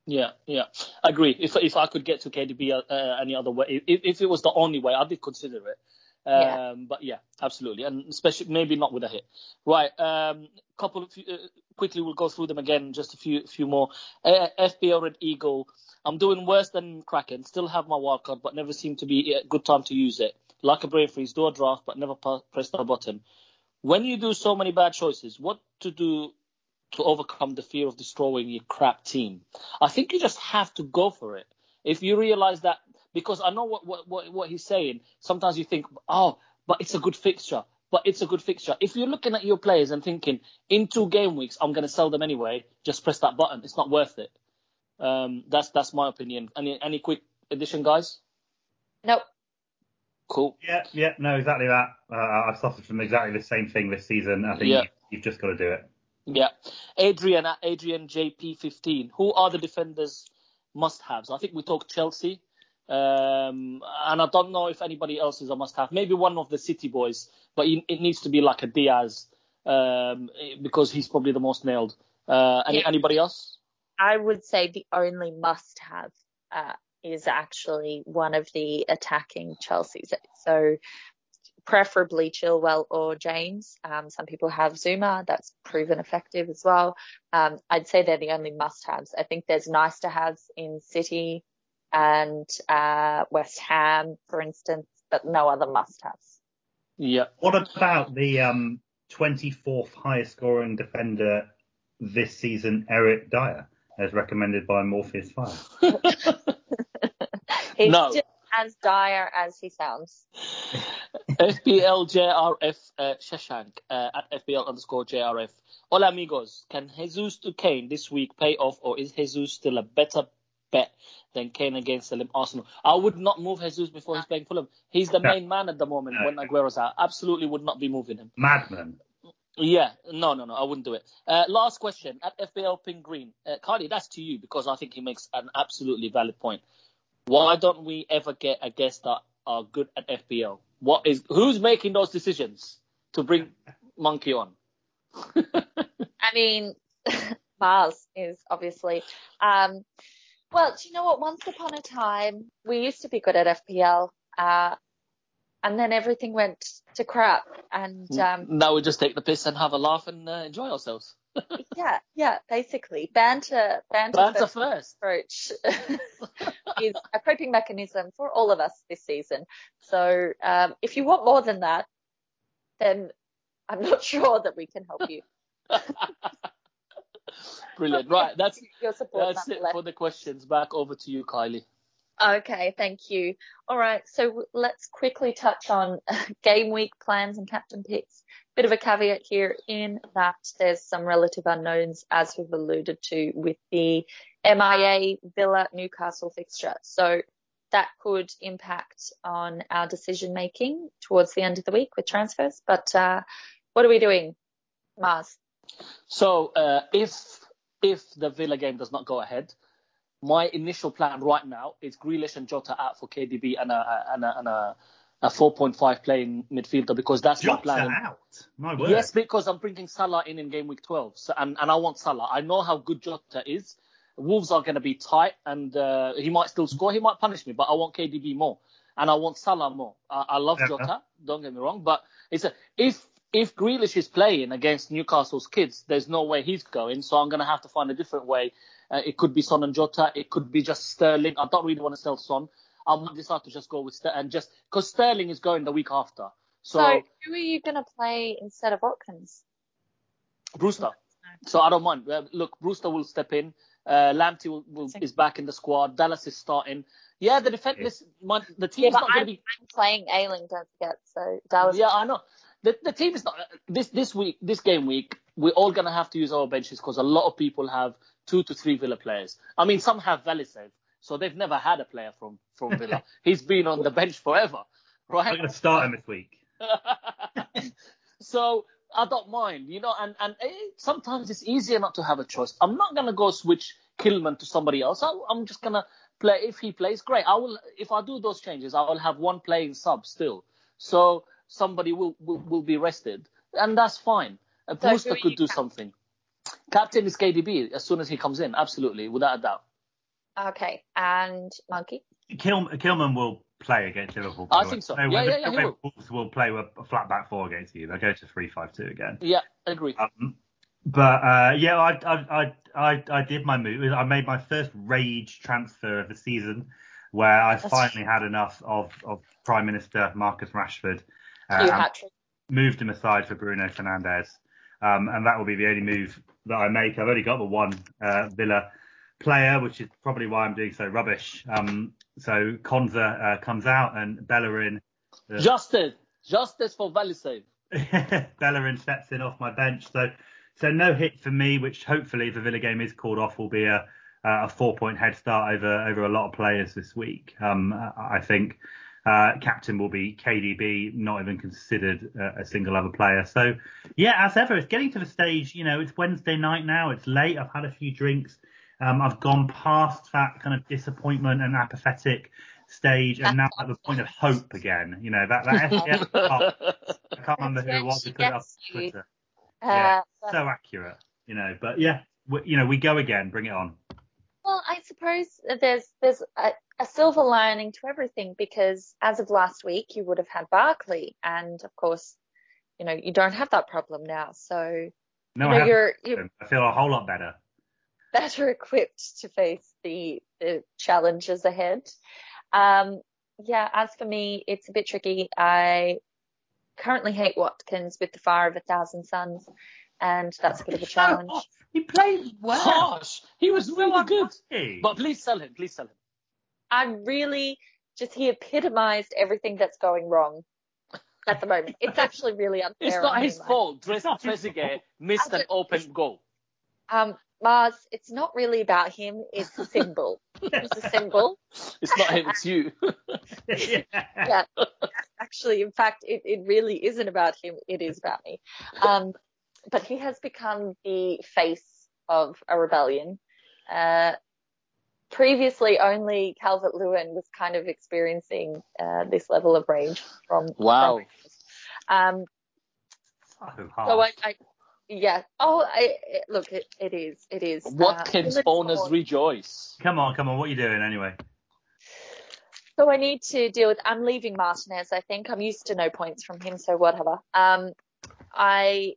Yeah, yeah, agree. If if I could get to KDB uh, uh, any other way, if, if it was the only way, I did consider it. Um, Yeah. But yeah, absolutely, and especially maybe not with a hit. Right. Um, couple of uh, quickly, we'll go through them again. Just a few few more. Uh, FBO Red Eagle. I'm doing worse than Kraken. Still have my wild card, but never seem to be a good time to use it. Like a brain freeze, do a draft, but never press the button. When you do so many bad choices, what to do to overcome the fear of destroying your crap team? I think you just have to go for it. If you realize that, because I know what, what, what, what he's saying, sometimes you think, oh, but it's a good fixture. But it's a good fixture. If you're looking at your players and thinking, in two game weeks, I'm going to sell them anyway, just press that button. It's not worth it. Um, that's that's my opinion. Any any quick addition, guys? Nope. Cool. Yeah, yeah, no, exactly that. Uh, I've suffered from exactly the same thing this season. I think Yeah. you, you've just got to do it. Yeah. Adrian at Adrian JP15. Who are the defenders must haves? I think we talked Chelsea. Um, and I don't know if anybody else is a must have. Maybe one of the City boys, but it it needs to be like a Diaz um, because he's probably the most nailed. Uh, any, Yeah. Anybody else? I would say the only must have uh, is actually one of the attacking Chelsea's. So preferably Chilwell or James. Um, some people have Zouma. That's proven effective as well. Um, I'd say they're the only must haves. I think there's nice to haves in City and uh, West Ham, for instance, but no other must haves. Yeah. What about the um, 24th highest scoring defender this season, Eric Dier, as recommended by Morpheus Fire? <laughs> He's No. just as dire as he sounds. FBLJRF uh, Shashank uh, at FPL underscore JRF. Hola amigos, can Jesus to Kane this week pay off or is Jesus still a better bet than Kane against Fulham Arsenal? I would not move Jesus before he's playing Fulham. He's the No. main man at the moment when Aguero's out. Absolutely would not be moving him. Madman. Yeah, no, no, no, I wouldn't do it. Uh, last question at FPL Pink Green. Uh, Cardi, that's to you because I think he makes an absolutely valid point. Why don't we ever get a guest that are good at FPL? What is who's making those decisions to bring <laughs> Monkey on? I mean, <laughs> Mars is obviously. Um, well, do you know what? Once upon a time, we used to be good at FPL, uh, and then everything went to crap. And um, now we just take the piss and have a laugh and uh, enjoy ourselves. <laughs> yeah, yeah, basically, banter, banter, Banter first first. approach <laughs> is a coping mechanism for all of us this season. So, um, if you want more than that, then I'm not <laughs> sure that we can help you. Brilliant. Right, that's your support. that's it nonetheless. for the questions. Back over to you, Kylie. Okay, thank you. All right, so let's quickly touch on <laughs> game week plans and captain picks. Bit of a caveat here in that there's some relative unknowns as we've alluded to with the MIA Villa Newcastle fixture. So that could impact on our decision making towards the end of the week with transfers. But uh, what are we doing, Mars? So uh, if if the Villa game does not go ahead, my initial plan right now is Grealish and Jota out for KDB and a and a, and a, a 4.5 playing midfielder because that's my Jota plan. out. My word. Yes, because I'm bringing Salah in in game week 12, so, and and I want Salah. I know how good Jota is. Wolves are going to be tight, and uh, he might still score. He might punish me, but I want KDB more, and I want Salah more. I, I love. Jota. Don't get me wrong, but it's a if if Grealish is playing against Newcastle's kids, there's no way he's going. So I'm going to have to find a different way. Uh, it could be Son and Jota. It could be just Sterling. I don't really want to sell Son. I might decide to just go with Sterling and just because Sterling is going the week after. So, So, who are you going to play instead of Watkins? Brewster. So I don't mind. Uh, look, Brewster will step in. Uh, Lamptey will, will, is back in the squad. Dallas is starting. Yeah, the defense. Listen, my, the team's Yeah, not going I'm, to be. I'm playing Ayling, don't forget. So Dallas. Yeah, I know. The the team is not this this week. This game week, we're all going to have to use our benches because a lot of people have two to three Villa players. I mean, some have Velisev, so they've never had a player from, from <laughs> Villa. He's been on the bench forever, right? I'm going to start him this week. <laughs> so I don't mind, you know, and, and it, sometimes it's easier not to have a choice. I'm not going to go switch Kilman to somebody else. I, I'm just going to play, if he plays, great. I will, if I do those changes, I will have one playing sub still. So somebody will, will, will be rested and that's fine. A so Brewster could do captain? something. Captain is KDB as soon as he comes in, absolutely, without a doubt. Okay, and Monkey? Kil- Kilman will play against Liverpool. I think so. No, yeah, yeah, yeah, he will. Wolves will play with a flat back four against you. They'll go to three five two again. Yeah, I agree. Um, but uh, yeah, I, I I I did my move. I made my first rage transfer of the season, where I That's finally true. had enough of of Prime Minister Marcus Rashford. Um, moved him aside for Bruno Fernandes, um, and that will be the only move that I make. I've only got the one uh, Villa player, which is probably why I'm doing so rubbish. Um, so Konsa uh, comes out and Bellerin. Uh, justice, justice for Velisev. <laughs> Bellerin steps in off my bench. So so no hit for me, which hopefully if the Villa game is called off will be a a four point head start over over a lot of players this week. Um, I think. Uh, captain will be KDB, not even considered a, a, single other player. So, yeah, as ever, it's getting to the stage. You know, it's Wednesday night now. It's late. I've had a few drinks. Um, I've gone past that kind of disappointment and apathetic stage, and now at the point of hope again. You know, that that <laughs> I can't remember who it was who put it up on Twitter. Uh, yeah, so accurate. You know, but yeah, we, you know, we go again. Bring it on. Well, I suppose there's there's a, a, silver lining to everything because as of last week you would have had Barkley, and of course, you know you don't have that problem now. So no, you know, you're, you're I feel a whole lot better. Better <laughs> equipped to face the, the challenges ahead. Um, yeah, as for me, it's a bit tricky. I currently hate Watkins with the fire of a thousand suns, and that's a bit of a challenge. He played well. Harsh. He was really good. But please sell him. Please sell him. I really just he epitomized everything that's going wrong at the moment. It's actually really <laughs> unfair. It's not his fault. Trezeguet <laughs> missed an open goal. Um, Mars, it's not really about him. It's a symbol. it's a symbol. <laughs> It's not him. It's you. yeah. yeah. Actually, in fact, it, it really isn't about him. It is about me. Um, but he has become the face of a rebellion. Uh, previously, only Calvert Lewin was kind of experiencing uh, this level of rage from. Wow. um, so, so I, I, yeah. Oh, I, look, it, it is. It is. Watkins uh, owners rejoice. Come on, come on. What are you doing anyway? So I need to deal with. I'm leaving Martinez. I think I'm used to no points from him, so whatever. Um, I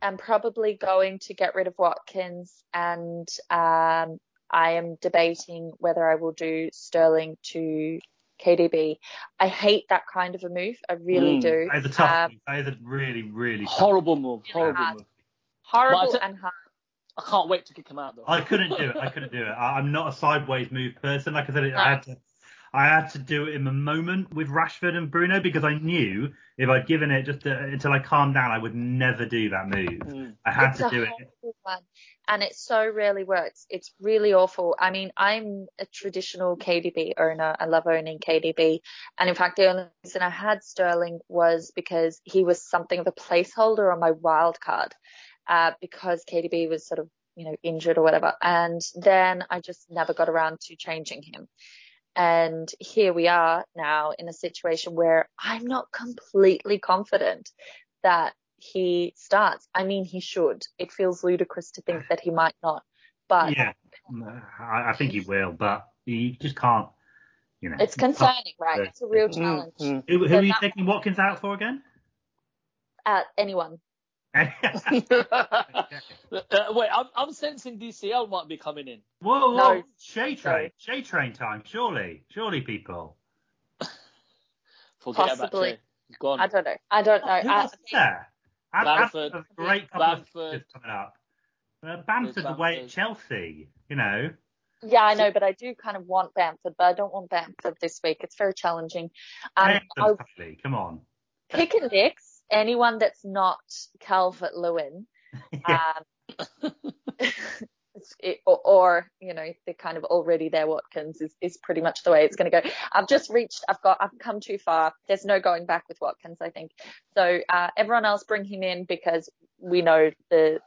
am probably going to get rid of Watkins and um, I am debating whether I will do Sterling to KDB. I hate that kind of a move. I really mm, do. It's a tough um, That is a really, really horrible move. Horrible hard. move. Horrible and hard. I can't wait to kick him out though. I couldn't do it. I couldn't do it. I, am not a sideways move person. Like I said, I had to I had to do it in the moment with Rashford and Bruno because I knew if I'd given it just to, until I calmed down, I would never do that move. Mm. I had it's to do it. One, and it so rarely works. It's really awful. I mean, I'm a traditional KDB owner. I love owning KDB. And in fact, the only reason I had Sterling was because he was something of a placeholder on my wild card, uh, because KDB was sort of, you know, injured or whatever. And then I just never got around to changing him. And here we are now in a situation where I'm not completely confident that he starts. I mean, he should. It feels ludicrous to think that he might not. But yeah, I, think he will, but he just can't. You know, it's concerning, right? It's a real challenge. Mm-hmm. Who, who are you taking Watkins out for again? Uh, anyone. <laughs> uh, wait, I'm, I'm sensing DCL might be coming in. Whoa, whoa, no. Shea Train, Shea Train time, surely, surely, people. <laughs> Forget Possibly. about He's gone. I don't know. I don't know. Who was there? Bamford. A great couple Bamford. of coming up. Uh, Bamford's away at Chelsea, you know. Yeah, I know, but I do kind of want Bamford, but I don't want Bamford this week. It's very challenging. Um, Come on. Pick and Dix anyone that's not Calvert Lewin <laughs> Um, <laughs> it, or, or, you know, the kind of already there Watkins is, is pretty much the way it's going to go. I've just reached, I've got, I've come too far. There's no going back with Watkins, I think. So, uh, everyone else bring him in because we know the,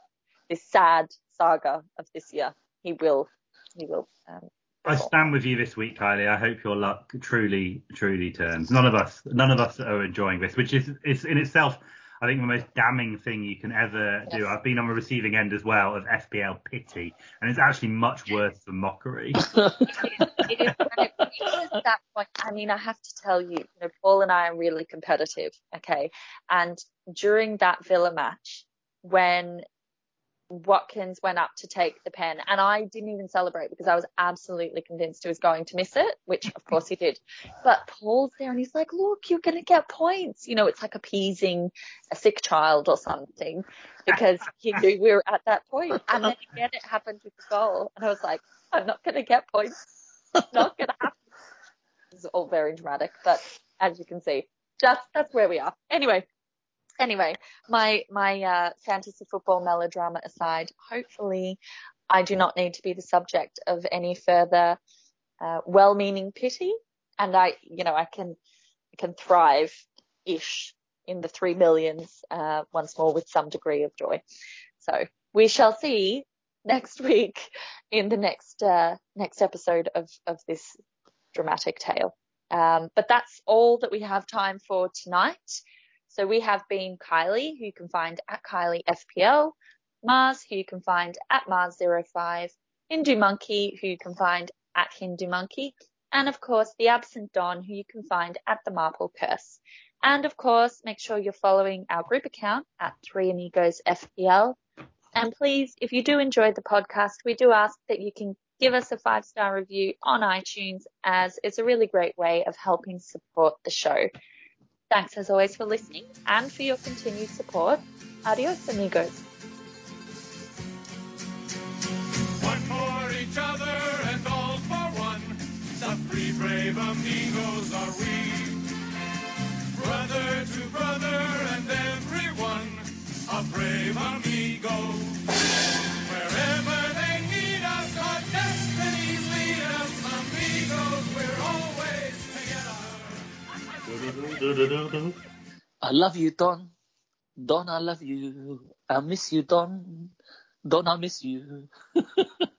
this sad saga of this year. He will, he will, um, I stand with you this week, Kylie. I hope your luck truly, truly turns. None of us, none of us are enjoying this, which is, is in itself I think the most damning thing you can ever yes. do. I've been on the receiving end as well of FPL pity, and it's actually much worse than mockery. <laughs> it is, it reaches that point. I mean, I have to tell you, you know, Paul and I are really competitive, okay? And during that Villa match, when Watkins went up to take the pen and I didn't even celebrate because I was absolutely convinced he was going to miss it, which of course he did. But Paul's there and he's like, look, you're going to get points. You know, it's like appeasing a sick child or something because he knew we were at that point. And then again, it happened with the goal. And I was like, I'm not going to get points. It's not going to happen. It's all very dramatic, but as you can see, just that's where we are. Anyway, anyway, my my uh, fantasy football melodrama aside, hopefully I do not need to be the subject of any further uh, well-meaning pity, and I, you know, I can I can thrive ish in the three millions uh, once more with some degree of joy. So we shall see next week in the next uh, next episode of of this dramatic tale. Um, but that's all that we have time for tonight. So we have been Kylie, who you can find at Kylie FPL, Mars, who you can find at Mars05, Hindu Monkey, who you can find at Hindu Monkey, and of course the absent Don, who you can find at the Marple Curse. And of course, make sure you're following our group account at Three Amigos FPL. And please, if you do enjoy the podcast, we do ask that you can give us a five star review on iTunes as it's a really great way of helping support the show. Thanks as always for listening and for your continued support. Adios, amigos. One for each other and all for one. The three brave amigos are we. Brother to brother and everyone, a brave amigo. I love you, Don. Don, I love you. I miss you, Don. Don, I miss you. <laughs>